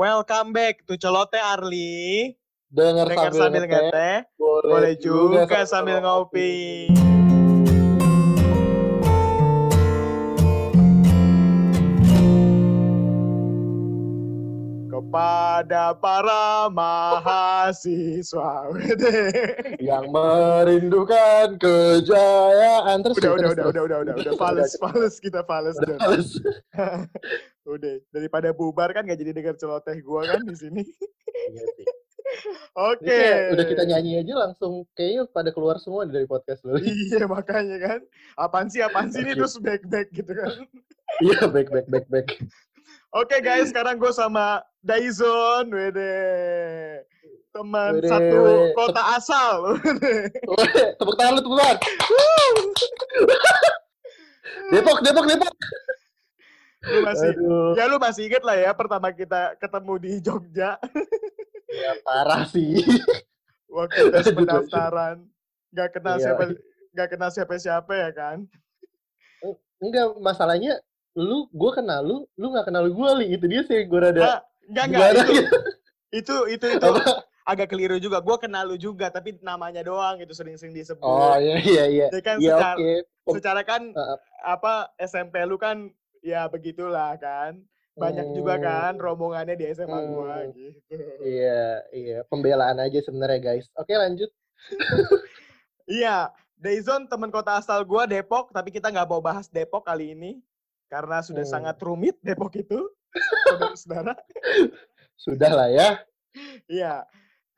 Welcome back to Celote Arli. Dengar sambil, sambil ngeteh, boleh, boleh juga sambil ngopi. Kepada para mahasiswa. Yang merindukan kejayaan terus udah, udah, udah, terus. udah, udah, udah, udah, fales, fales kita fales. Udah. Udah, daripada bubar kan gak jadi denger celoteh gua kan di sini. Iya. Oke. Kayak udah kita nyanyi aja langsung kayaknya pada keluar semua dari podcast dulu. Iya makanya kan. Apaan sih, apaan sih ini terus back-back gitu kan. Iya, back back back back. Oke guys, sekarang gue sama Daizon, wede. Teman Wede, satu wede. kota asal. wede. Tepuk tangan lu, tepuk tangan. Depok, Depok, Depok. lu masih, Aduh, ya lu masih inget lah ya pertama kita ketemu di Jogja ya parah sih. waktu tes pendaftaran. Gak kenal Iya. siapa, gak kenal siapa-siapa ya kan. Enggak, masalahnya lu, gue kenal lu, lu gak kenal gue, Li. Itu dia sih, gue rada... Ah, enggak, enggak. gimana Itu, gitu. itu, itu, itu Apa? agak keliru juga. Gue kenal lu juga, tapi namanya doang gitu sering-sering disebut. Oh, iya, iya, iya. Ya kan Iya, secara. Pem- secara kan Uh, apa SMP lu kan ya begitulah kan banyak juga Hmm. kan rombongannya di SMA gua Hmm. gitu Iya, iya. Pembelaan aja sebenarnya, guys. Oke, lanjut. iya Dayzon teman kota asal gua Depok tapi kita nggak mau bahas Depok kali ini karena sudah Hmm. sangat rumit Depok itu saudara-saudara Sudah lah ya. iya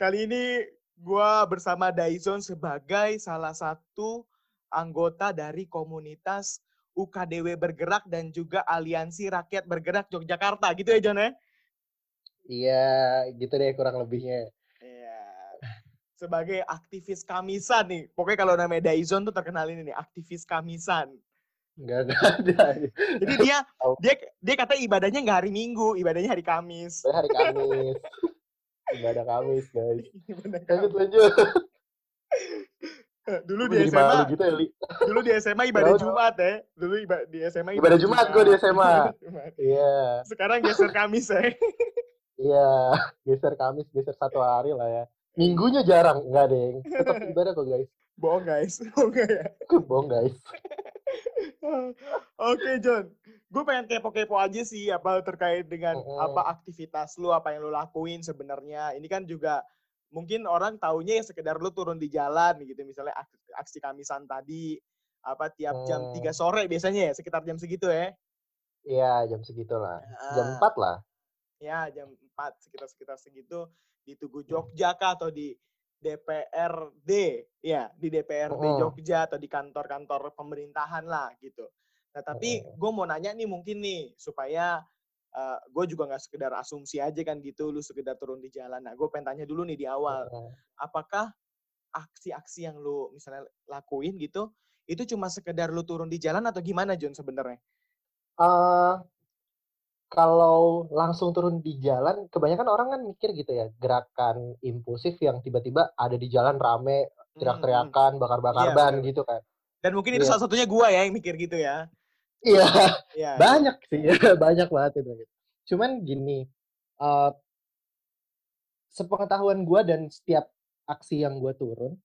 kali ini gua bersama Dayzon sebagai salah satu anggota dari komunitas UKDW Bergerak dan juga Aliansi Rakyat Bergerak Yogyakarta gitu ya John ya Iya, gitu deh kurang lebihnya. Iya. Sebagai aktivis kamisan nih. Pokoknya kalau namanya Daizon tuh terkenal ini nih, aktivis kamisan. Enggak, enggak ada. Jadi dia Oh. dia dia kata ibadahnya nggak hari Minggu, ibadahnya hari Kamis. Hari Kamis. Ibadah Kamis, guys. Ibadah Lanjut, Kamis. lanjut. Dulu di SMA, gitu ya, Li. dulu di SMA ibadah? Jumat ya. Dulu iba- di SMA Ibadah Jumat gua di SMA. Ibadah Jumat. Iya, Sekarang geser Kamis ya. iya. Geser Kamis, geser satu hari lah ya. Minggunya jarang. Enggak, deh. Tetap ibadah kok, guys. Bohong guys. Bohong ya? Bohong, guys. Oke John, gue pengen kepo-kepo aja sih apa terkait dengan Mm-mm. apa aktivitas lu, apa yang lu lakuin sebenarnya. Ini kan juga mungkin orang taunya ya sekedar lu turun di jalan gitu, misalnya aksi, kamisan tadi apa tiap jam Hmm. 3 sore biasanya ya, sekitar jam segitu ya. Iya, jam segitu lah. Jam Ah, 4 lah. Ya, jam 4 sekitar-sekitar segitu di Tugu Jogja kah atau di DPRD, ya di DPRD Mm-mm. Jogja atau di kantor-kantor pemerintahan lah gitu. Nah tapi gue mau nanya nih mungkin nih supaya gue juga nggak sekedar asumsi aja kan gitu, lu sekedar turun di jalan. Nah gue pengen tanya dulu nih di awal, apakah aksi-aksi yang lu misalnya lakuin gitu, itu cuma sekedar lu turun di jalan atau gimana John sebenarnya? eh kalau langsung turun di jalan, kebanyakan orang kan mikir gitu ya, gerakan impulsif yang tiba-tiba ada di jalan rame, Hmm, hmm. teriak-teriakan, bakar-bakar Iya, ban bener. gitu kan. Dan mungkin itu Iya. salah satunya gue ya yang mikir gitu ya. Iya, Iya. banyak sih, banyak banget itu. Cuman gini, eh sepengetahuan gue dan setiap aksi yang gue turun,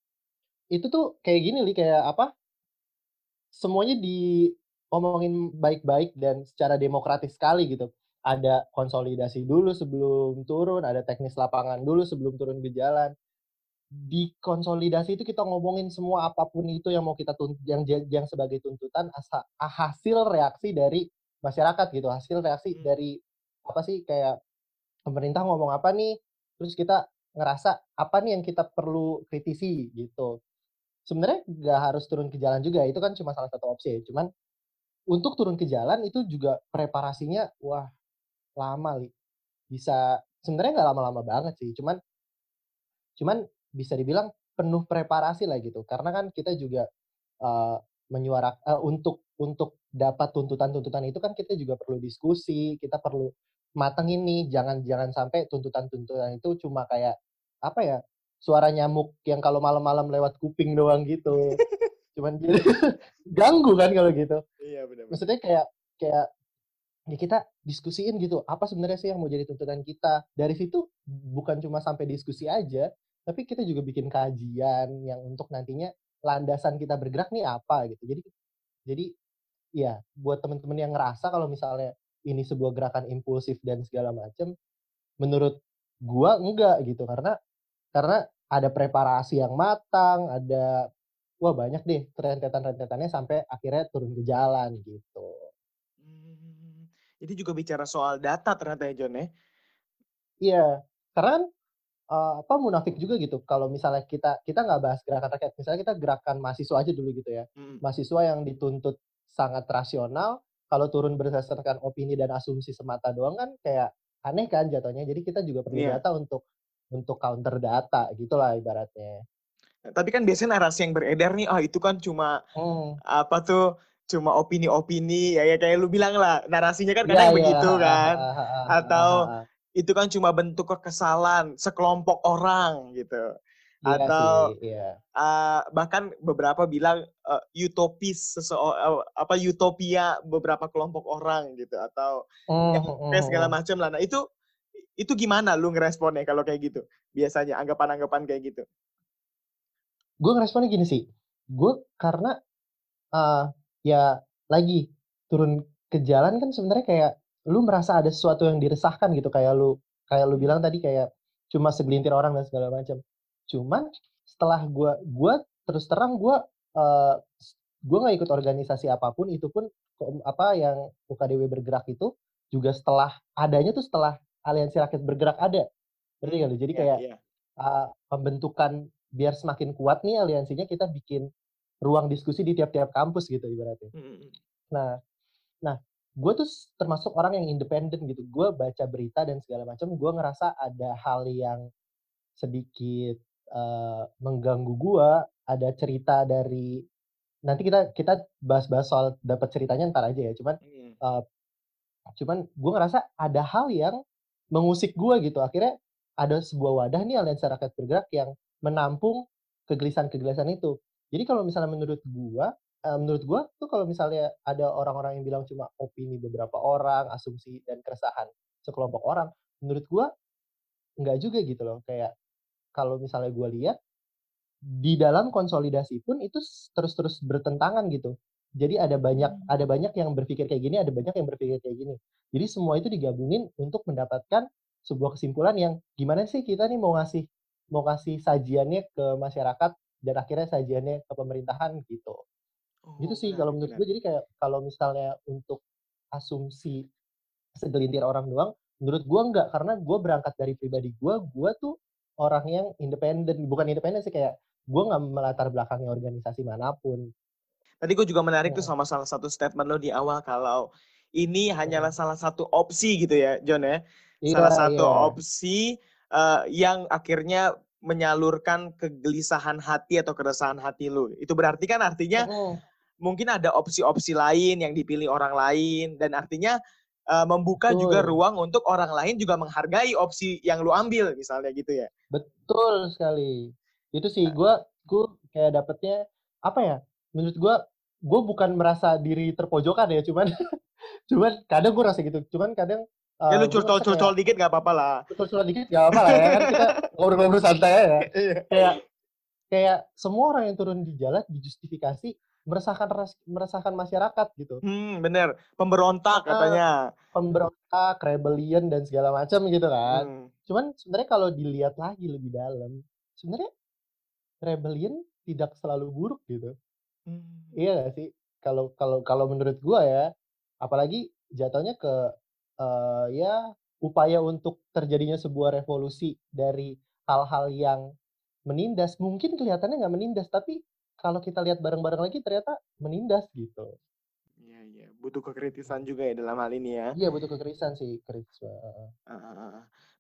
itu tuh kayak gini li kayak apa? Semuanya diomongin baik-baik dan secara demokratis sekali gitu. Ada konsolidasi dulu sebelum turun, ada teknis lapangan dulu sebelum turun ke jalan. Di konsolidasi itu kita ngomongin semua apa pun itu yang mau kita tuntut, yang yang sebagai tuntutan asa, hasil reaksi dari masyarakat gitu, hasil reaksi Hmm. dari apa sih kayak pemerintah ngomong apa nih, terus kita ngerasa apa nih yang kita perlu kritisi gitu sebenarnya nggak harus turun ke jalan juga itu kan cuma salah satu opsi ya cuman untuk turun ke jalan itu juga preparasinya wah lama li bisa sebenarnya nggak lama-lama banget sih cuman cuman bisa dibilang penuh preparasi lah gitu karena kan kita juga uh, menyuarak uh, untuk untuk dapat tuntutan-tuntutan itu kan kita juga perlu diskusi kita perlu matengin nih jangan jangan sampai tuntutan-tuntutan itu cuma kayak apa ya suara nyamuk yang kalau malam-malam lewat kuping doang gitu. Cuman gitu. ganggu kan kalau gitu. Iya benar. Maksudnya kayak kayak ya kita diskusiin gitu apa sebenarnya sih yang mau jadi tuntutan kita? Dari situ bukan cuma sampai diskusi aja tapi kita juga bikin kajian yang untuk nantinya landasan kita bergerak nih apa gitu. Jadi jadi ya buat teman-teman yang ngerasa kalau misalnya ini sebuah gerakan impulsif dan segala macam menurut gua enggak gitu. Karena karena ada preparasi yang matang ada wah banyak deh rentetan-rentetannya sampai akhirnya turun ke jalan gitu jadi juga bicara soal data ternyata ya John ya. Iya, karena uh, apa munafik juga gitu. Kalau misalnya kita kita nggak bahas gerakan rakyat, misalnya kita gerakan mahasiswa aja dulu gitu ya. Hmm. Mahasiswa yang dituntut sangat rasional, kalau turun berdasarkan opini dan asumsi semata doang kan kayak aneh kan jatuhnya. Jadi kita juga perlu yeah. data untuk untuk counter data gitulah ibaratnya. Tapi kan biasanya narasi yang beredar nih, oh itu kan cuma hmm. apa tuh cuma opini-opini ya, ya kayak lu bilang lah narasinya kan kadang ya, begitu ya. kan. atau itu kan cuma bentuk kekesalan sekelompok orang gitu. Ya, atau sih, ya. uh, bahkan beberapa bilang uh, utopis uh, apa utopia beberapa kelompok orang gitu atau mm, ya, kayak segala macam lah. Nah itu itu gimana lu ngeresponnya kalau kayak gitu? Biasanya anggapan-anggapan kayak gitu gue ngeresponnya gini sih gue karena uh, ya lagi turun ke jalan kan sebenarnya kayak lu merasa ada sesuatu yang diresahkan gitu kayak lu kayak lu bilang tadi kayak cuma segelintir orang dan segala macam. Cuman setelah gua gua terus terang gua uh, gua nggak ikut organisasi apa pun itu pun apa yang UKDW bergerak itu juga setelah adanya tuh setelah aliansi rakyat bergerak ada. Berarti kan Jadi iya, kayak yeah, yeah. Uh, pembentukan biar semakin kuat nih aliansinya kita bikin ruang diskusi di tiap-tiap kampus gitu ibaratnya. Hmm. Nah, nah, gue tuh termasuk orang yang independen gitu. Gue baca berita dan segala macam, gue ngerasa ada hal yang sedikit uh, mengganggu gue. Ada cerita dari nanti kita kita bahas-bahas soal dapat ceritanya ntar aja ya. Cuman hmm. uh, cuman gue ngerasa ada hal yang mengusik gue gitu. Akhirnya ada sebuah wadah nih aliansi rakyat bergerak yang menampung kegelisahan-kegelisahan itu. Jadi kalau misalnya menurut gua, uh, menurut gua tuh kalau misalnya ada orang-orang yang bilang cuma opini beberapa orang, asumsi dan keresahan sekelompok orang, menurut gua nggak juga gitu loh. Kayak kalau misalnya gua lihat di dalam konsolidasi pun itu terus-terus bertentangan gitu. Jadi ada banyak hmm. ada banyak yang berpikir kayak gini, ada banyak yang berpikir kayak gini. Jadi semua itu digabungin untuk mendapatkan sebuah kesimpulan yang gimana sih kita nih mau ngasih mau kasih sajiannya ke masyarakat dan akhirnya sajiannya ke pemerintahan gitu. Oh, gitu sih kalau menurut gue jadi kayak kalau misalnya untuk asumsi segelintir orang doang, menurut gue enggak karena gue berangkat dari pribadi gue, gue tuh orang yang independen, bukan independen sih kayak gue nggak melatar belakangnya organisasi mana pun. Tadi gue juga menarik tuh sama salah satu statement lo di awal kalau ini hanyalah salah satu opsi gitu ya, John ya. Iya, salah satu iya. opsi uh, yang akhirnya menyalurkan kegelisahan hati atau keresahan hati lu. Itu berarti kan artinya mm. mungkin ada opsi-opsi lain yang dipilih orang lain dan artinya uh, membuka Betul. juga ruang untuk orang lain juga menghargai opsi yang lu ambil misalnya gitu ya. Betul sekali. Itu sih gue nah. gue kayak dapetnya apa ya? Menurut gue gue bukan merasa diri terpojokan ya, cuman cuman kadang gue rasa gitu. Cuman kadang Uh, ya lu curcol-curcol dikit gak apa-apa lah. Curcol dikit gak apa-apa lah ya kan kita ngobrol-ngobrol santai ya. Iya. kayak kayak semua orang yang turun di jalan dijustifikasi meresahkan meresahkan masyarakat gitu. Hmm, bener. Pemberontak uh, katanya. Pemberontak, rebellion dan segala macam gitu kan. Hmm. Cuman sebenarnya kalau dilihat lagi lebih dalam, sebenarnya rebellion tidak selalu buruk gitu. Hmm. Iya gak sih? Kalau kalau kalau menurut gua ya, apalagi jatuhnya ke uh, ya upaya untuk terjadinya sebuah revolusi dari hal-hal yang menindas mungkin kelihatannya nggak menindas tapi kalau kita lihat bareng-bareng lagi ternyata menindas gitu. Iya iya butuh kekritisan juga ya dalam hal ini ya. Iya butuh kekritisan sih kritis.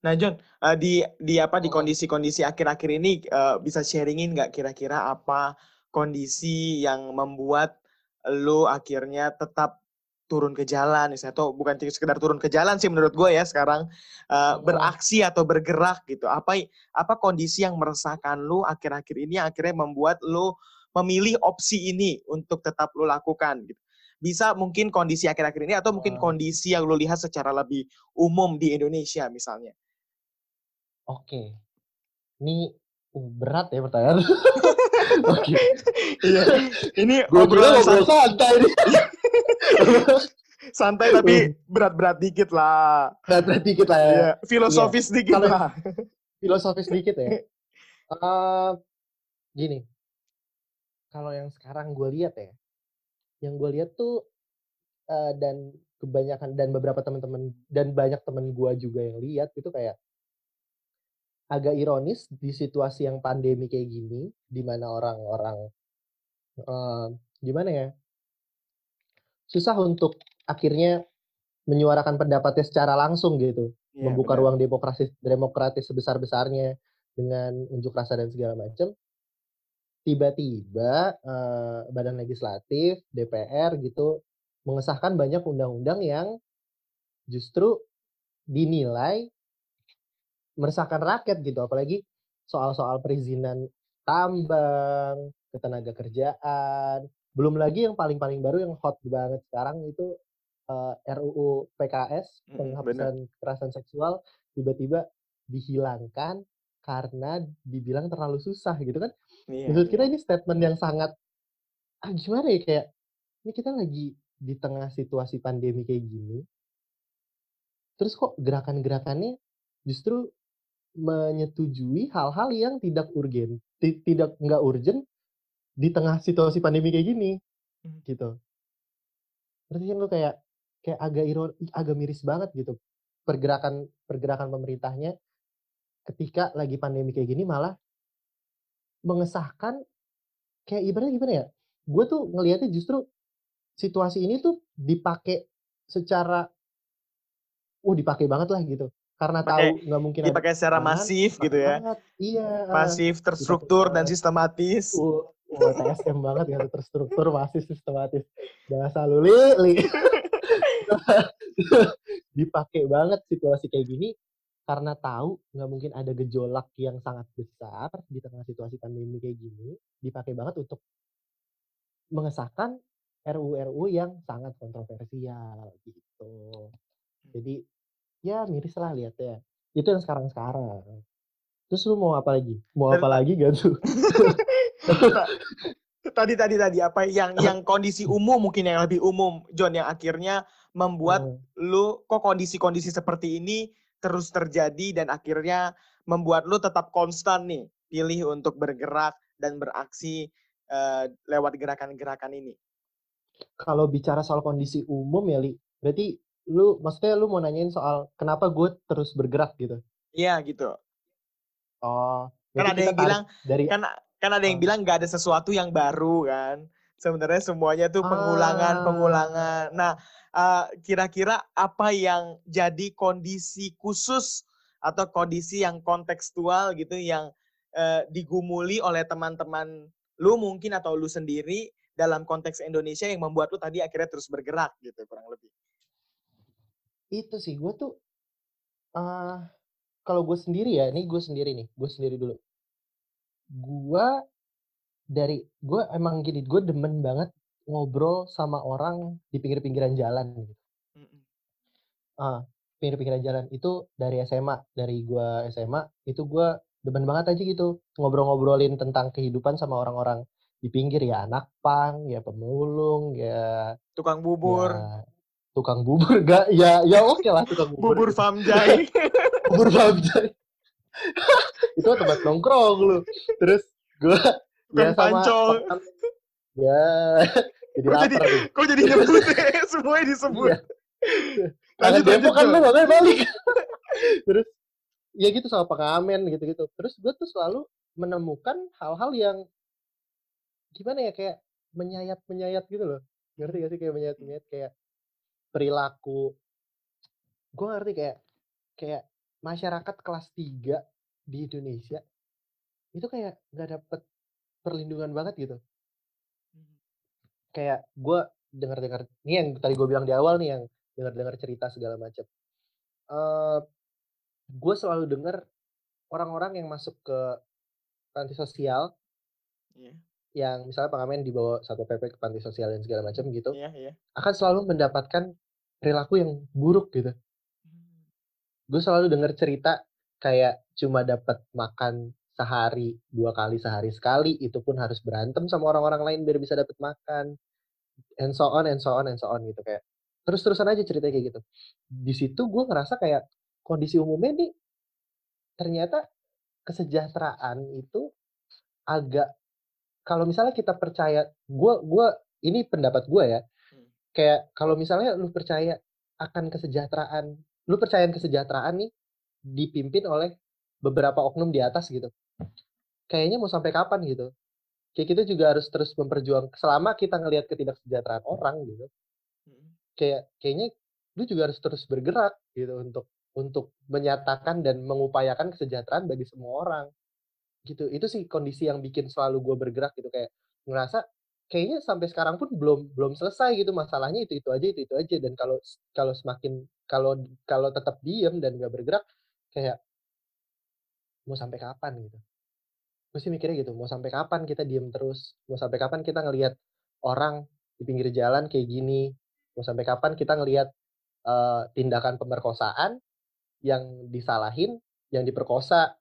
Nah John uh, di di apa di kondisi-kondisi akhir-akhir ini uh, bisa sharingin nggak kira-kira apa kondisi yang membuat lo akhirnya tetap turun ke jalan misalnya atau bukan sekedar turun ke jalan sih menurut gue ya sekarang uh, beraksi atau bergerak gitu apa apa kondisi yang meresahkan lu akhir-akhir ini yang akhirnya membuat lu memilih opsi ini untuk tetap lu lakukan gitu Bisa mungkin kondisi akhir-akhir ini atau mungkin Oh. kondisi yang lu lihat secara lebih umum di Indonesia misalnya. Oke. Ini uh, berat ya pertanyaan. Oke. Iya. Ini Gue kira ngobrol san- santai nih. Santai tapi berat-berat dikit lah. Berat-berat dikit lah ya. Iya, filosofis dikit Kalau- lah. Filosofis dikit ya. Eh, gini. Kalau yang sekarang gue lihat ya. Yang gue lihat tuh eh, dan kebanyakan dan beberapa teman-teman dan banyak teman gue juga yang lihat itu kayak agak ironis di situasi yang pandemi kayak gini di mana orang-orang eh, gimana ya susah untuk akhirnya menyuarakan pendapatnya secara langsung gitu. Iya, membuka benar. ruang demokrasi demokratis sebesar besarnya dengan unjuk rasa dan segala macam. Tiba-tiba eh, badan legislatif DPR gitu mengesahkan banyak undang-undang yang justru dinilai meresahkan rakyat gitu. Apalagi soal-soal perizinan tambang ketenaga kerjaan belum lagi yang paling-paling baru yang hot banget sekarang itu eh, RUU PKS Mm, penghapusan kekerasan seksual tiba-tiba dihilangkan karena dibilang terlalu susah gitu kan. Iya, menurut iya. kita ini statement yang sangat ah gimana ya kayak ini kita lagi di tengah situasi pandemi kayak gini. Terus kok gerakan-gerakannya justru menyetujui hal-hal yang tidak urgen ti- tidak nggak urgent di tengah situasi pandemi kayak gini Hmm. gitu berarti kan lo kayak kayak agak iron agak miris banget gitu pergerakan pergerakan pemerintahnya ketika lagi pandemi kayak gini malah mengesahkan kayak ibaratnya gimana ya gue tuh ngelihatnya justru situasi ini tuh dipakai secara uh dipakai banget lah gitu karena Pakai- tahu nggak mungkin ada Dipakai secara halangan, masif gitu ya. banget. iya Masif, terstruktur dan sistematis. uh, TSM banget ya terstruktur masih sistematis. Bahasa lu li, li. dipakai banget situasi kayak gini karena tahu nggak mungkin ada gejolak yang sangat besar di tengah situasi pandemi kayak gini. Dipakai banget untuk mengesahkan RUU-RUU yang sangat kontroversial gitu. Jadi ya miris lah lihatnya itu yang sekarang-sekarang. Terus lu mau apa lagi? Mau apa lagi gak tuh tadi tadi tadi apa yang yang kondisi umum mungkin yang lebih umum John yang akhirnya membuat Hmm. lu kok kondisi-kondisi seperti ini terus terjadi dan akhirnya membuat lu tetap konstan nih pilih untuk bergerak dan beraksi eh, lewat gerakan-gerakan ini. kalau bicara soal kondisi umum ya li berarti lu maksudnya lu mau nanyain soal kenapa gue terus bergerak gitu Iya gitu. oh Kan ada yang bilang dari kan kan ada yang Oh. bilang nggak ada sesuatu yang baru kan. Sebenarnya semuanya tuh pengulangan Ah. pengulangan. Nah, eh, kira-kira apa yang jadi kondisi khusus atau kondisi yang kontekstual gitu yang eh, digumuli oleh teman-teman lu mungkin atau lu sendiri dalam konteks Indonesia yang membuat lu tadi akhirnya terus bergerak gitu kurang lebih. itu sih gue tuh eh kalau gue sendiri ya ini gue sendiri nih gue sendiri dulu gue dari gue emang gini gue demen banget ngobrol sama orang di pinggir-pinggiran jalan gitu. Mm-mm. ah pinggir-pinggiran jalan itu dari SMA dari gue SMA itu gue demen banget aja gitu ngobrol-ngobrolin tentang kehidupan sama orang-orang di pinggir ya anak pang ya pemulung ya Tukang bubur, ya tukang bubur gak ya ya oke lah tukang bubur bubur famjai. bubur bamjai itu tempat nongkrong lu. Terus gue Tukang pancong. ya jadi Kok jadi nih kok jadi nyebut ya? Semuanya disebut. Kangen Lanjut, lanjut, kan lu makanya balik. Terus ya gitu sama pengamen gitu-gitu. Terus gue tuh selalu menemukan hal-hal yang gimana ya kayak menyayat menyayat gitu loh. Ngerti gak sih kayak menyayat menyayat kayak perilaku. Gue ngerti kayak kayak masyarakat kelas 3 di Indonesia itu kayak nggak dapet perlindungan banget gitu kayak gue dengar-dengar ini yang tadi gue bilang di awal nih yang dengar-dengar cerita segala macam eh gue selalu dengar orang-orang yang masuk ke panti sosial Iya. yang misalnya pengamen dibawa Satpol PP ke panti sosial dan segala macam gitu, Iya iya. akan selalu mendapatkan perilaku yang buruk gitu. Mmm. Gue selalu denger cerita kayak cuma dapat makan sehari, 2 kali sehari sekali, itu pun harus berantem sama orang-orang lain biar bisa dapat makan, and so on and so on and so on gitu, kayak terus-terusan aja ceritanya kayak gitu. Di situ gue ngerasa kayak kondisi umumnya nih ternyata kesejahteraan itu agak kalau misalnya kita percaya gua gua ini pendapat gua ya, Hmm. kayak kalau misalnya lu percaya akan kesejahteraan lu percaya kesejahteraan nih dipimpin oleh beberapa oknum di atas gitu. Kayaknya mau sampai kapan gitu. Kayak kita juga harus terus memperjuang selama kita ngelihat ketidaksejahteraan orang gitu. Mhm. Kayak kayaknya lu juga harus terus bergerak gitu untuk untuk menyatakan dan mengupayakan kesejahteraan bagi semua orang. Gitu. Itu sih kondisi yang bikin selalu gue bergerak gitu kayak ngerasa kayaknya sampai sekarang pun belum belum selesai gitu masalahnya itu-itu aja itu-itu aja dan kalau kalau semakin kalau kalau tetap diem dan nggak bergerak kayak mau sampai kapan gitu. Gue sih mikirnya gitu, mau sampai kapan kita diem terus? Mau sampai kapan kita ngelihat orang di pinggir jalan kayak gini? Mau sampai kapan kita ngelihat, eee, tindakan pemerkosaan yang disalahin, yang diperkosa,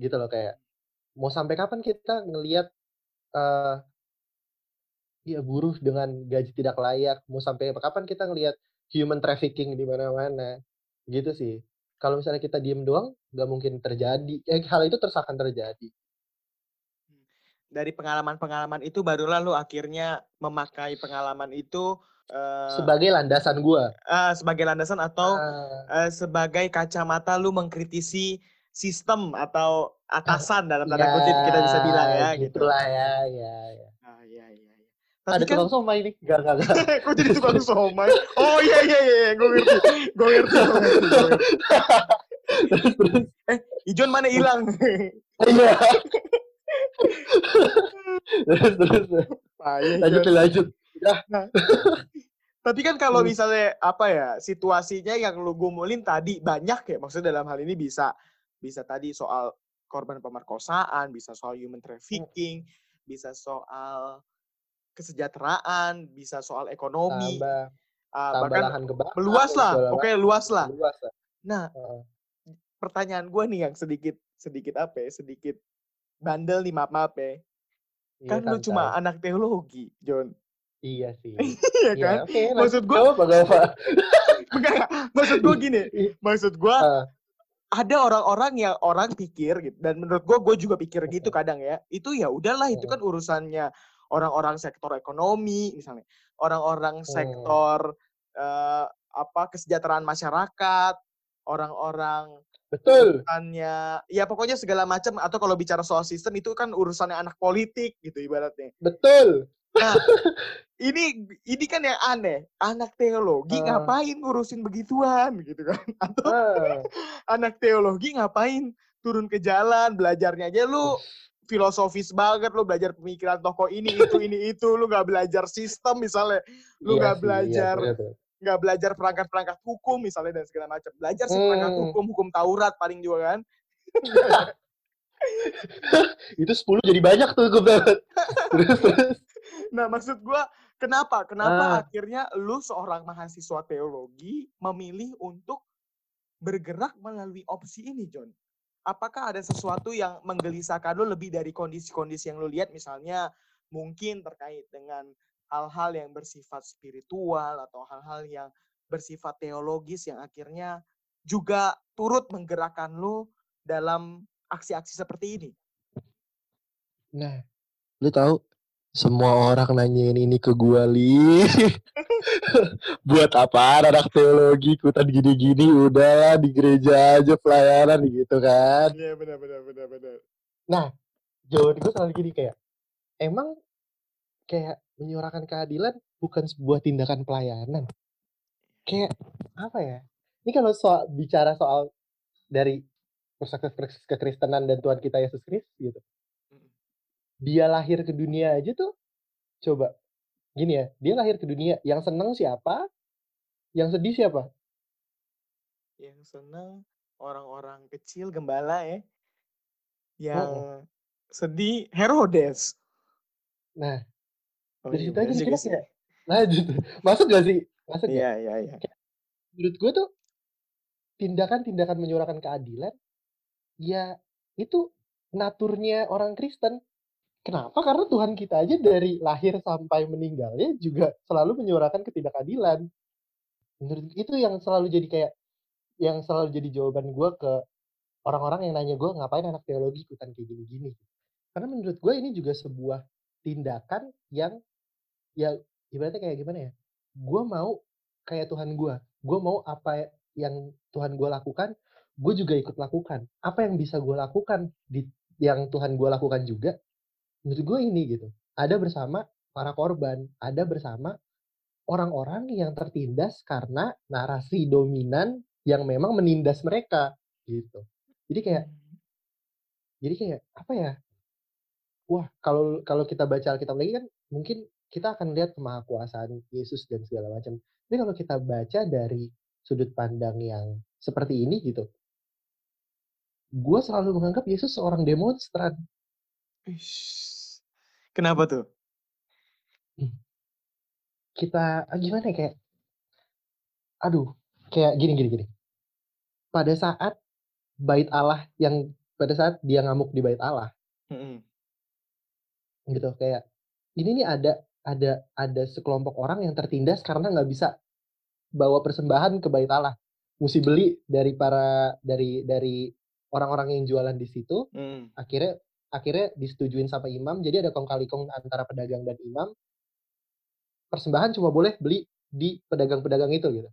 gitu loh kayak mau sampai kapan kita ngelihat, eee iya buruh dengan gaji tidak layak, mau sampai kapan kita ngelihat human trafficking di mana-mana, gitu sih. Kalau misalnya kita diem doang, nggak mungkin terjadi, eh, hal itu terus akan terjadi. Mmm, dari pengalaman-pengalaman itu barulah lu akhirnya memakai pengalaman itu, eee Sebagai landasan gua. eee, sebagai landasan atau, Ah. eee, sebagai kacamata lu mengkritisi sistem atau atasan dalam tanda Iya, kutip kita bisa bilang ya, gitu. gitulah ya, ya ya. Ah, iya iya iya. Tapi Ada kan tukang somai nih, enggak enggak enggak. kok jadi tukang somai? Oh, iya iya iya iya, gue ngerti gue ngerti gue ngerti gue ngerti. Terus terus? Eh, Ijon mana hilang? Iya. Terus terus Lanjut Jon. lanjut. Udah. Nah, tapi kan kalau Hmm. misalnya, apa ya, situasinya yang lu gumulin tadi banyak ya, maksudnya dalam hal ini bisa bisa tadi soal korban pemerkosaan, bisa soal human trafficking, bisa soal kesejahteraan, bisa soal ekonomi, Tambah eee, tambah bahkan lahan kebakar meluas lah, oke macam, luas lah. luas lah. Nah, Heeh. pertanyaan gue nih yang sedikit sedikit apa ya, sedikit bandel nih, maaf-maaf ya. Iya, Kan lu cuma santai. anak teologi, Jon. Iya sih. Iya Iya, kan? lanjut. Maksud gue apa apa. enggak, maksud gue gini, maksud gue Heeh. ada orang-orang yang orang pikir gitu dan menurut gue, gue juga pikir gitu kadang ya, itu ya udahlah itu kan urusannya orang-orang sektor ekonomi misalnya, orang-orang Hmm. sektor, eee, apa, kesejahteraan masyarakat, orang-orang Betul. urusannya ya pokoknya segala macam atau kalau bicara soal sistem itu kan urusannya anak politik gitu ibaratnya. Betul. Nah, ini ini kan yang aneh, anak teologi Heeh. ngapain ngurusin begituan gitu kan, atau Heeh. anak teologi ngapain turun ke jalan, belajarnya aja lu filosofis banget, lu belajar pemikiran tokoh ini, itu, ini, itu, lu nggak belajar sistem misalnya, lu Iya nggak iya belajar nggak belajar perangkat-perangkat hukum misalnya dan segala macam. Belajar sih perangkat Hmm. hukum, hukum Taurat paling juga kan. Itu 10 jadi banyak tuh gue banget. Terus terus. Nah, maksud gua kenapa kenapa Ah. akhirnya lu seorang mahasiswa teologi memilih untuk bergerak melalui opsi ini, Jon? Apakah ada sesuatu yang menggelisahkan lu lebih dari kondisi-kondisi yang lu lihat misalnya mungkin terkait dengan hal-hal yang bersifat spiritual atau hal-hal yang bersifat teologis yang akhirnya juga turut menggerakkan lu dalam aksi-aksi seperti ini? Nah, lu tahu semua orang nanyain ini ke gua, Li. Buat apaan anak teologi ikutan gini-gini, udahlah di gereja aja pelayanan gitu kan. Iya, benar benar benar benar. Nah, jawaban gue selalu gini kayak, emang kayak menyuarakan keadilan bukan sebuah tindakan pelayanan? Kayak apa ya? Ini kalau soal bicara soal dari perspektif kris- kekristenan dan Tuhan kita Yesus Kristus gitu. Dia lahir ke dunia aja tuh, coba gini ya, dia lahir ke dunia, yang seneng siapa? Yang sedih siapa? Yang seneng orang-orang kecil gembala ya. Yang Mhm. sedih Herodes. Nah, Oh, dari iya situ aja kita sih. kayak lanjut. Masuk gak sih? Masuk gak? Iya iya iya. Menurut gue tuh tindakan-tindakan menyuarakan keadilan, ya itu naturnya orang Kristen. Kenapa? Karena Tuhan kita aja dari lahir sampai meninggalnya juga selalu menyuarakan ketidakadilan. Menurut itu yang selalu jadi kayak yang selalu jadi jawaban gue ke orang-orang yang nanya gue ngapain anak teologi ikutan kayak gini-gini. Karena menurut gue ini juga sebuah tindakan yang ya ibaratnya kayak gimana ya? Gue mau kayak Tuhan gue. Gue mau apa yang Tuhan gue lakukan, gue juga ikut lakukan. Apa yang bisa gue lakukan di yang Tuhan gue lakukan juga, menurut gue ini gitu. Ada bersama para korban, ada bersama orang-orang yang tertindas karena narasi dominan yang memang menindas mereka gitu. Jadi kayak jadi kayak apa ya? Wah, kalau kalau kita baca Alkitab lagi kan mungkin kita akan lihat kemahakuasaan Yesus dan segala macam. Tapi kalau kita baca dari sudut pandang yang seperti ini gitu, gue selalu menganggap Yesus seorang demonstran. Ish. Kenapa tuh? Kita ah, gimana ya kayak, aduh, kayak gini gini gini. Pada saat bait Allah yang pada saat dia ngamuk di bait Allah, Mm-mm. gitu kayak ini nih ada ada ada sekelompok orang yang tertindas karena nggak bisa bawa persembahan ke bait Allah mesti beli dari para dari dari orang-orang yang jualan di situ Mm. akhirnya akhirnya disetujuin sama imam jadi ada kong kali kong antara pedagang dan imam. Persembahan cuma boleh beli di pedagang-pedagang itu gitu.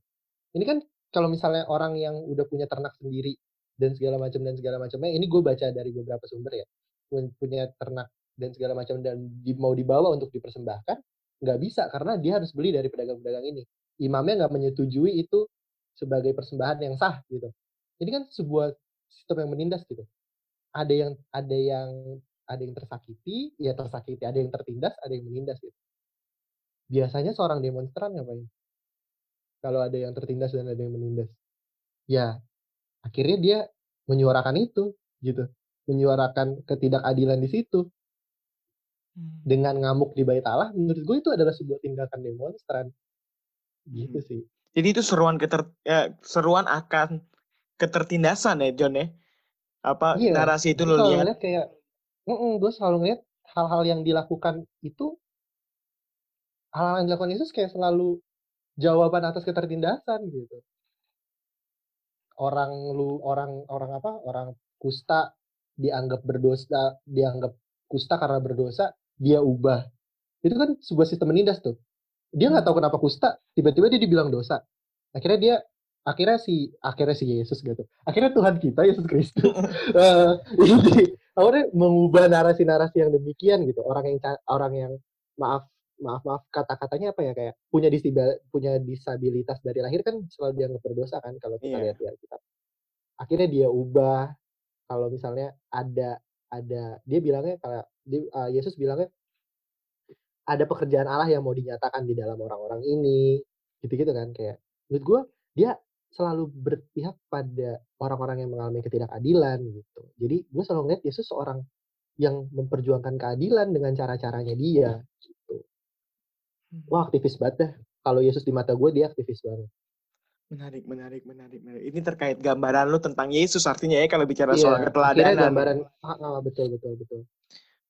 Ini kan kalau misalnya orang yang udah punya ternak sendiri dan segala macam dan segala macamnya ini gue baca dari beberapa sumber ya pun- punya ternak dan segala macam dan di- mau dibawa untuk dipersembahkan nggak bisa karena dia harus beli dari pedagang-pedagang ini. Imamnya nggak menyetujui itu sebagai persembahan yang sah gitu. Ini kan sebuah sistem yang menindas gitu ada yang ada yang ada yang tersakiti ya tersakiti ada yang tertindas ada yang menindas gitu. Biasanya seorang demonstran ngapain? Kalau ada yang tertindas dan ada yang menindas. Ya akhirnya dia menyuarakan itu gitu. Menyuarakan ketidakadilan di situ. Dengan ngamuk di bait Allah menurut gue itu adalah sebuah tindakan demonstran. Gitu Hmm. sih. Jadi itu seruan keter ya, seruan akan ketertindasan ya John ya. Apa iya. narasi itu lo lihat? kayak gue selalu ngeliat hal-hal yang dilakukan itu hal-hal yang dilakukan Yesus kayak selalu jawaban atas ketertindasan gitu. Orang lu orang orang apa orang kusta dianggap berdosa dianggap kusta karena berdosa dia ubah. Itu kan sebuah sistem menindas tuh. Dia nggak tahu kenapa kusta tiba-tiba dia dibilang dosa. Akhirnya dia akhirnya si akhirnya si Yesus gitu. Akhirnya Tuhan kita Yesus Kristus. Eh, ini akhirnya mengubah narasi-narasi yang demikian gitu. Orang yang orang yang maaf maaf maaf kata-katanya apa ya kayak punya disabilitas punya disabilitas dari lahir kan selalu dianggap berdosa kan kalau kita Iya. lihat di Alkitab. Akhirnya dia ubah kalau misalnya ada ada dia bilangnya kalau dia- uh, Yesus bilangnya ada pekerjaan Allah yang mau dinyatakan di dalam orang-orang ini. Gitu-gitu kan kayak menurut gue dia selalu berpihak pada orang-orang yang mengalami ketidakadilan gitu jadi gue selalu ngeliat Yesus seorang yang memperjuangkan keadilan dengan cara-caranya dia gitu wah aktivis banget dah kalau Yesus di mata gue dia aktivis banget Menarik, menarik, menarik, menarik. Ini terkait gambaran lu tentang Yesus artinya ya kalau bicara Iya, soal keteladanan. gambaran ah, ah, betul betul betul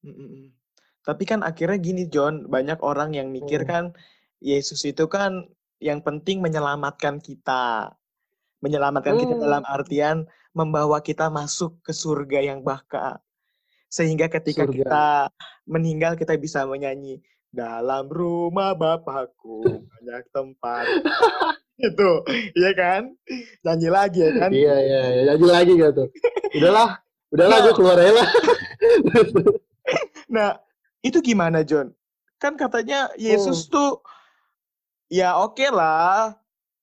Mm-mm. Tapi kan akhirnya gini John, banyak orang yang mikir Hmm. kan Yesus itu kan yang penting menyelamatkan kita. Menyelamatkan kita Hmm. dalam artian membawa kita masuk ke surga yang baka. Sehingga ketika Surga. kita meninggal kita bisa menyanyi dalam rumah Bapakku banyak tempat. itu, iya kan? Nyanyi lagi ya kan? Iya iya iya nyanyi lagi gitu. Udahlah, udahlah Nah. gue keluar aja lah. Nah, itu gimana, John? Kan katanya Hmm. Yesus tuh ya oke lah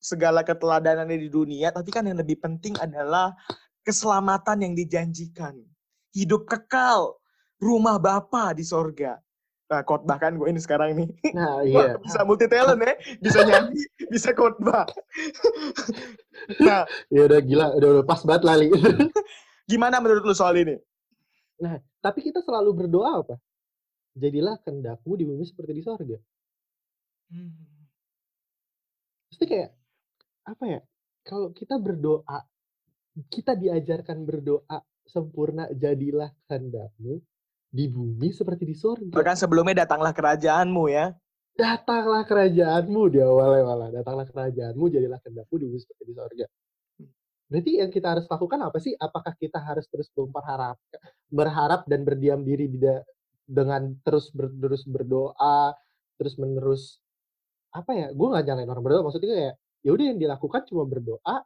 segala keteladanannya di dunia, tapi kan yang lebih penting adalah keselamatan yang dijanjikan. Hidup kekal, rumah Bapa di sorga. Nah, khotbah kan gue ini sekarang nih. Nah Wah, iya. bisa multi talent ya, bisa nyanyi, bisa khotbah. nah, Ya udah gila, udah, udah pas banget lali. gimana menurut lu soal ini? Tapi kita selalu berdoa apa? jadilah kehendak-Mu di bumi seperti di sorga. Mmm. Pasti kayak, apa ya, kalau kita berdoa, kita diajarkan berdoa sempurna, "Jadilah kehendak-Mu di bumi seperti di sorga." Bahkan sebelumnya, "Datanglah kerajaan-Mu," ya? "Datanglah kerajaan-Mu," di awalnya malah, "Datanglah kerajaan-Mu, jadilah kehendak-Mu di bumi seperti di sorga." Mmm. Berarti yang kita harus lakukan apa sih? Apakah kita harus terus memperharap berharap dan berdiam diri dengan terus ber terus berdoa, terus-menerus, apa ya, gue nggak nyalahin orang berdoa, maksudnya kayak, ya udah yang dilakukan cuma berdoa,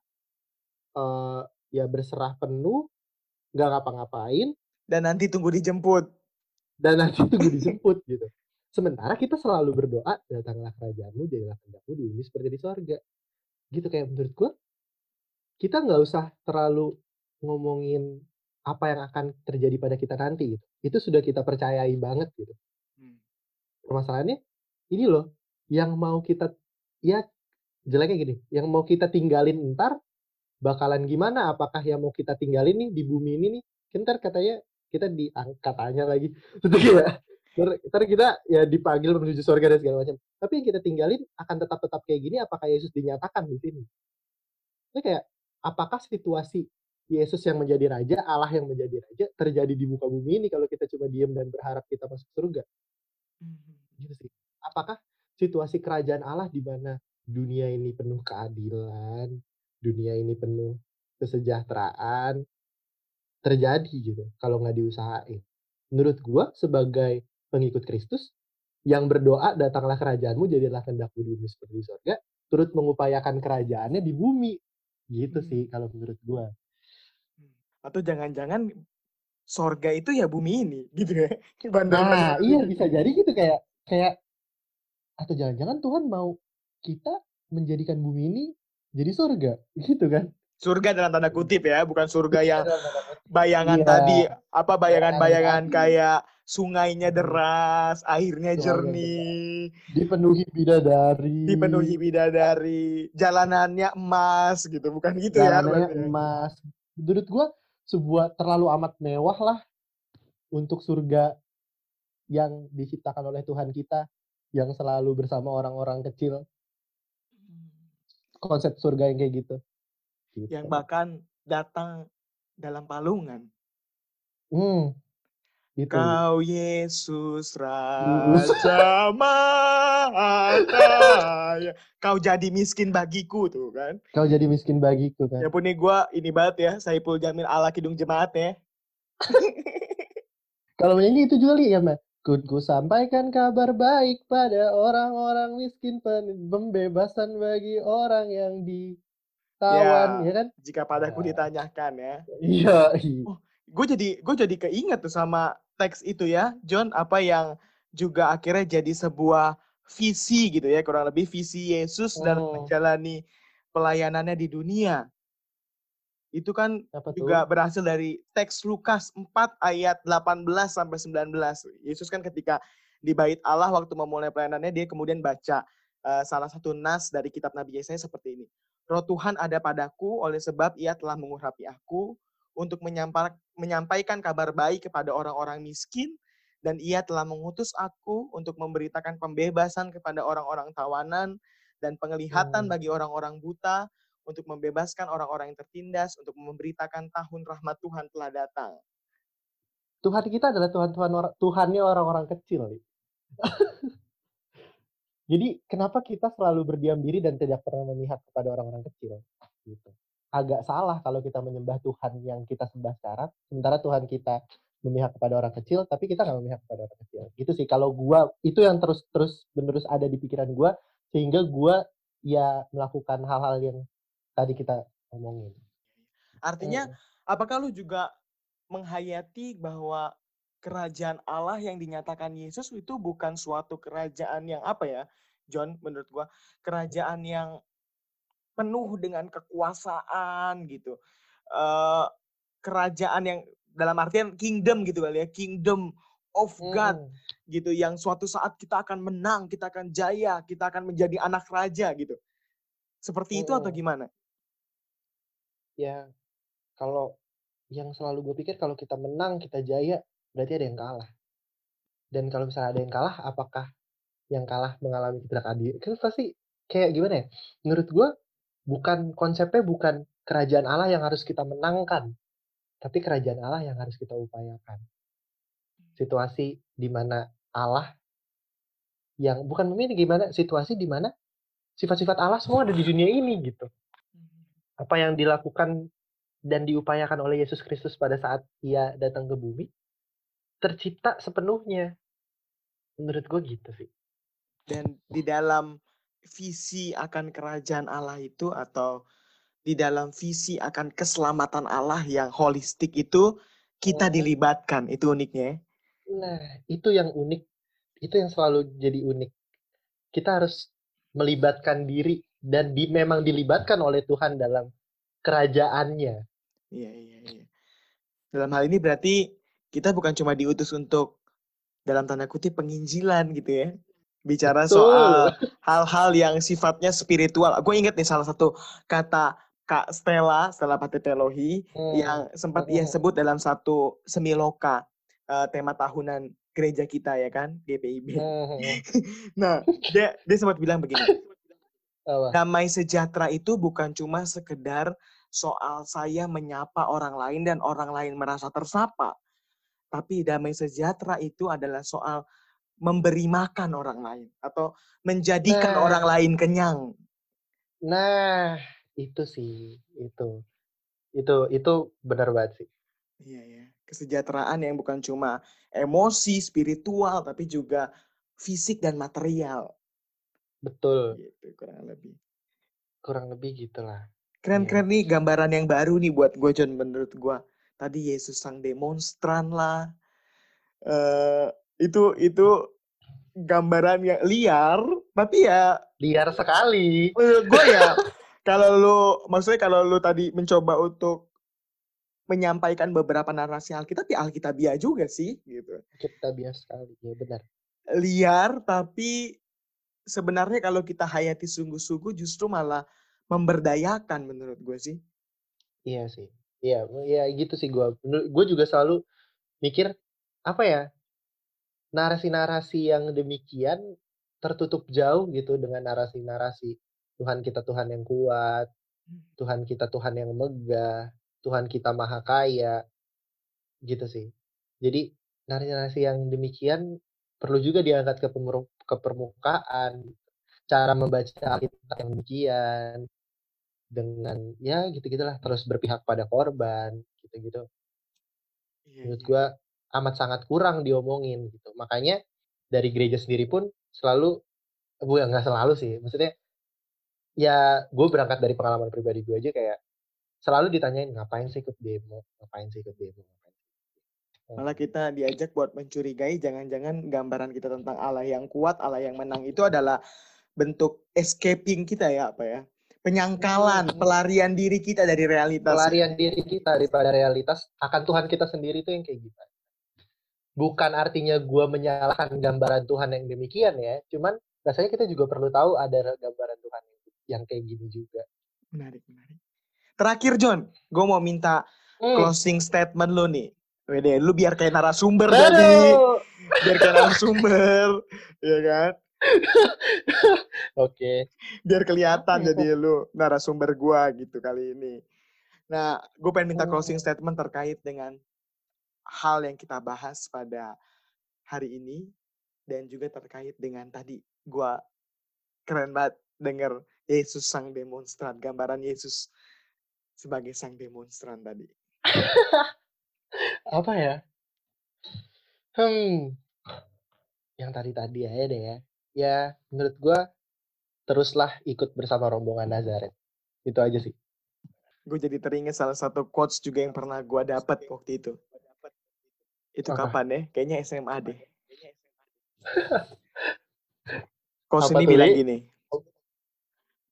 eee, ya berserah penuh, nggak ngapa-ngapain Dan nanti tunggu dijemput. dan nanti tunggu dijemput, gitu. Sementara kita selalu berdoa, "Datanglah kerajaan-Mu, jadilah kehendak-Mu di bumi seperti di sorga." Gitu, kayak menurut gue kita nggak usah terlalu ngomongin apa yang akan terjadi pada kita nanti, gitu. Itu sudah kita percayai banget, gitu. Mmm. Permasalahannya, ini loh, yang mau kita ya jeleknya gini, yang mau kita tinggalin entar, bakalan gimana? Apakah yang mau kita tinggalin nih, di bumi ini nih, kan entar katanya kita diang katanya lagi, maksudnya kayak entar entar kita ya dipanggil menuju sorga dan segala macam. Tapi yang kita tinggalin akan tetap tetap kayak gini, apakah Yesus dinyatakan di sini. Maksudnya kayak, apakah situasi Yesus yang menjadi raja, Allah yang menjadi raja, terjadi di muka bumi ini kalau kita cuma diem dan berharap kita masuk surga? Mhm. Gitu sih. Apakah situasi kerajaan Allah di mana dunia ini penuh keadilan, dunia ini penuh kesejahteraan, terjadi gitu, kalau nggak diusahain. Menurut gua sebagai pengikut Kristus, yang berdoa, "Datanglah kerajaan-Mu, jadilah kehendak-Mu di bumi seperti di sorga," turut mengupayakan kerajaannya di bumi. Gitu sih kalau menurut gua. Mmm. Atau jangan-jangan sorga itu ya bumi ini, gitu ya? Nah, Bandar-bandar iya bisa jadi gitu kayak kayak atau jangan-jangan Tuhan mau kita menjadikan bumi ini jadi surga, gitu kan? Surga dalam tanda kutip ya, bukan surga Iya, yang bayangan Iya. tadi, apa, bayangan-bayangan tadi. kayak sungainya deras, airnya jernih, Dipenuhi bidadari. dipenuhi bidadari, jalanannya emas gitu, bukan gitu ya Jalanannya berarti ya? emas. Menurut gua sebuah terlalu amat mewah lah untuk surga yang diciptakan oleh Tuhan kita, yang selalu bersama orang-orang kecil. Konsep surga yang kayak gitu. Gitu. Yang bahkan datang dalam palungan. Mmm. Itu. Kau Yesus Yesus. Raja Mahakaya, kau jadi miskin bagiku, tuh kan. Kau jadi miskin bagiku kan. Ya ampun nih gua ini banget ya, Saipul Jamil ala Kidung Jemaat ya. Kalau penyanyi itu juga Li, ya Mbak, "Ku ku sampaikan kabar baik pada orang-orang miskin, pembebasan bagi orang yang ditawan," Ya, ya kan? jika padaku Nah. ditanyakan ya. Yoi. Oh, gue jadi gue jadi keinget tuh sama teks itu ya, Jon, apa yang juga akhirnya jadi sebuah visi gitu ya, kurang lebih visi Yesus dalam Oh. menjalani pelayanannya di dunia. Itu kan Apa juga tuh? berhasil dari teks Lukas 4 ayat 18 sampai 19. Yesus kan ketika di bait Allah waktu memulai pelayanannya, dia kemudian baca, eee, salah satu nas dari kitab Nabi Yesaya seperti ini, "Roh Tuhan ada padaku, oleh sebab Ia telah mengurapi aku untuk menyampa menyampaikan kabar baik kepada orang-orang miskin, dan Ia telah mengutus aku untuk memberitakan pembebasan kepada orang-orang tawanan, dan penglihatan Mmm. bagi orang-orang buta, untuk membebaskan orang-orang yang tertindas, untuk memberitakan tahun rahmat Tuhan telah datang." Tuhan kita adalah Tuhan-Tuhan ora Tuhannya orang-orang kecil. Jadi kenapa kita selalu berdiam diri dan tidak pernah memihak kepada orang-orang kecil, gitu. Agak salah kalau kita menyembah Tuhan yang kita sembah sekarang, sementara Tuhan kita memihak kepada orang kecil, tapi kita nggak memihak kepada orang kecil. Gitu sih kalau gua, itu yang terus terus menerus ada di pikiran gua, sehingga gua ya melakukan hal-hal yang tadi kita omongin. Artinya, Mhm. apakah lu juga menghayati bahwa kerajaan Allah yang dinyatakan Yesus itu bukan suatu kerajaan yang, apa ya, Jon, menurut gua, kerajaan yang penuh dengan kekuasaan gitu, kerajaan yang dalam artian kingdom gitu kali ya, kingdom of God Mhm. gitu, yang suatu saat kita akan menang, kita akan jaya, kita akan menjadi anak raja gitu. Seperti itu atau Mhm. gimana? Ya, kalau yang selalu gue pikir kalau kita menang, kita jaya, berarti ada yang kalah. Dan kalau misalnya ada yang kalah, apakah yang kalah mengalami ketidakadilan? Kan pasti kayak gimana ya? Menurut gue bukan konsepnya bukan kerajaan Allah yang harus kita menangkan, tapi kerajaan Allah yang harus kita upayakan. Situasi di mana Allah yang bukan memilih gimana situasi di mana sifat-sifat Allah semua ada di dunia ini gitu. Apa yang dilakukan dan diupayakan oleh Yesus Kristus pada saat ia datang ke bumi tercipta sepenuhnya. Menurut gue gitu sih. Dan di dalam visi akan kerajaan Allah itu atau di dalam visi akan keselamatan Allah yang holistik itu kita Oh. dilibatkan. Itu uniknya. ya. Nah, itu yang unik. Itu yang selalu jadi unik. Kita harus melibatkan diri dan di, memang dilibatkan oleh Tuhan dalam kerajaannya. Iya, iya, iya. Dalam hal ini berarti kita bukan cuma diutus untuk dalam tanda kutip penginjilan gitu ya. Bicara Betul. soal hal-hal yang sifatnya spiritual. Gue inget nih salah satu kata Kak Stella, Stella Patitelohi, Hmm. yang sempat ia Hmm. sebut dalam satu semiloka eh, tema tahunan gereja kita ya kan, GPIB. Hmm. Nah, dia dia sempat bilang begini, Apa? damai sejahtera itu bukan cuma sekedar soal saya menyapa orang lain dan orang lain merasa tersapa. Tapi damai sejahtera itu adalah soal memberi makan orang lain atau menjadikan Nah. orang lain kenyang. Nah, itu sih, itu. Itu itu benar banget sih. Iya ya, kesejahteraan yang bukan cuma emosi, spiritual, tapi juga fisik dan material. Betul. Gitu kurang lebih. Kurang lebih gitulah. Keren-keren nih gambaran yang baru nih buat gue John menurut gue. Tadi Yesus sang demonstran lah. eh itu itu gambaran yang liar, tapi ya Liar sekali. menurut gue ya kalau lu maksudnya kalau lu tadi mencoba untuk menyampaikan beberapa narasi Alkitab ya Alkitabiah juga sih gitu. Kita biasa sekali. Ya benar. Liar tapi sebenarnya kalau kita hayati sungguh-sungguh justru malah memberdayakan menurut gue sih. Iya sih. Iya, ya gitu sih gua. Gue juga selalu mikir apa ya? Narasi-narasi yang demikian tertutup jauh gitu dengan narasi-narasi Tuhan kita Tuhan yang kuat, Tuhan kita Tuhan yang megah, Tuhan kita maha kaya. Gitu sih. Jadi narasi-narasi yang demikian perlu juga diangkat ke, ke permukaan. Cara membaca Alkitab yang demikian dengan ya gitu-gitulah terus berpihak pada korban gitu-gitu Iya, menurut iya. gua amat sangat kurang diomongin gitu makanya dari gereja sendiri pun selalu gue nggak selalu sih maksudnya ya gue berangkat dari pengalaman pribadi gue aja kayak selalu ditanyain ngapain sih ikut demo ngapain sih ikut demo Malah kita diajak buat mencurigai jangan-jangan gambaran kita tentang Allah yang kuat, Allah yang menang itu adalah bentuk escaping kita ya apa ya? Penyangkalan, Hmm. pelarian diri kita dari realitas. pelarian diri kita daripada realitas akan Tuhan kita sendiri itu yang kayak gitu bukan artinya gue menyalahkan gambaran Tuhan yang demikian ya cuman rasanya kita juga perlu tahu ada gambaran Tuhan yang kayak gini juga Menarik, menarik. Terakhir John, gue mau minta Hmm. closing statement lu nih. Wede, lu biar kayak narasumber jadi, Aduh. biar kayak narasumber, ya kan? Oke. Biar kelihatan jadi lu narasumber gua gitu kali ini. Nah, gue pengen minta closing statement terkait dengan hal yang kita bahas pada hari ini dan juga terkait dengan tadi gua keren banget denger Yesus sang demonstran, gambaran Yesus sebagai sang demonstran tadi. Apa ya? Hmm. Yang tadi-tadi aja deh ya. Ya, menurut gua teruslah ikut bersama rombongan Nazaret. Itu aja sih. Gue jadi teringat salah satu quotes juga yang pernah gua dapat waktu itu. Itu Apa? kapan deh? Kayaknya SMA deh. Apa ini bilang gini.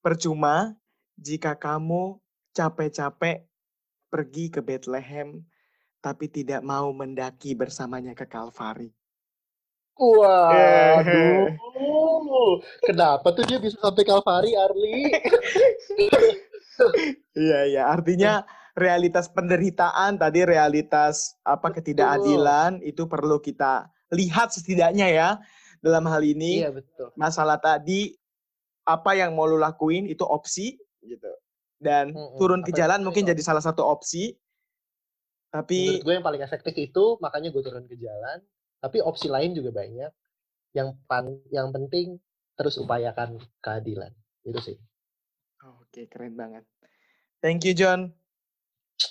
Percuma jika kamu capek-capek pergi ke Bethlehem tapi tidak mau mendaki bersamanya ke Kalvari. Waduh. Kenapa tuh dia bisa sampai Kalvari, Arli? Iya, iya. Artinya realitas penderitaan tadi realitas apa ketidakadilan itu perlu kita lihat setidaknya ya dalam hal ini Iya betul. masalah tadi apa yang mau lu lakuin itu opsi gitu dan Mm-mm. turun ke Apa jalan mungkin jadi salah satu opsi tapi Menurut gue yang paling efektif itu makanya gue turun ke jalan. Tapi opsi lain juga banyak. Yang pan, yang penting terus upayakan keadilan. Itu sih. oke keren banget thank you John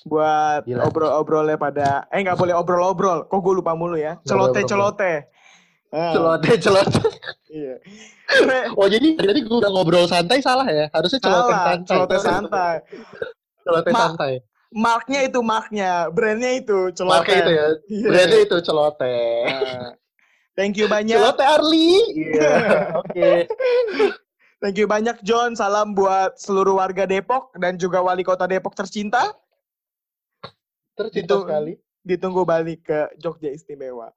buat obrol-obrolnya pada eh nggak boleh obrol-obrol kok gue lupa mulu ya Nggak boleh celote-celote Ah, Celoteh, celoteh. iya Oh jadi tadi gue udah ngobrol santai salah ya? Harusnya celoteh salah santai. celote santai Celoteh Ma- santai. Marknya itu marknya brandnya itu celote Marknya itu ya. Iya. Brandnya itu celoteh. Nah, thank you banyak Celoteh Arli. Iya. Oke. Thank you banyak John. Salam buat seluruh warga Depok dan juga wali kota Depok tercinta. Tercinta Itu- sekali. Ditunggu balik ke Jogja Istimewa.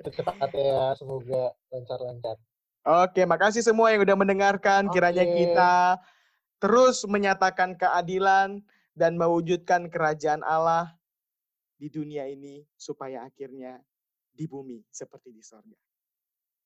Secepatnya ya, semoga lancar-lancar. Oke, makasih semua yang udah mendengarkan. Kiranya kita terus menyatakan keadilan dan mewujudkan kerajaan Allah di dunia ini supaya akhirnya di bumi seperti di sorga.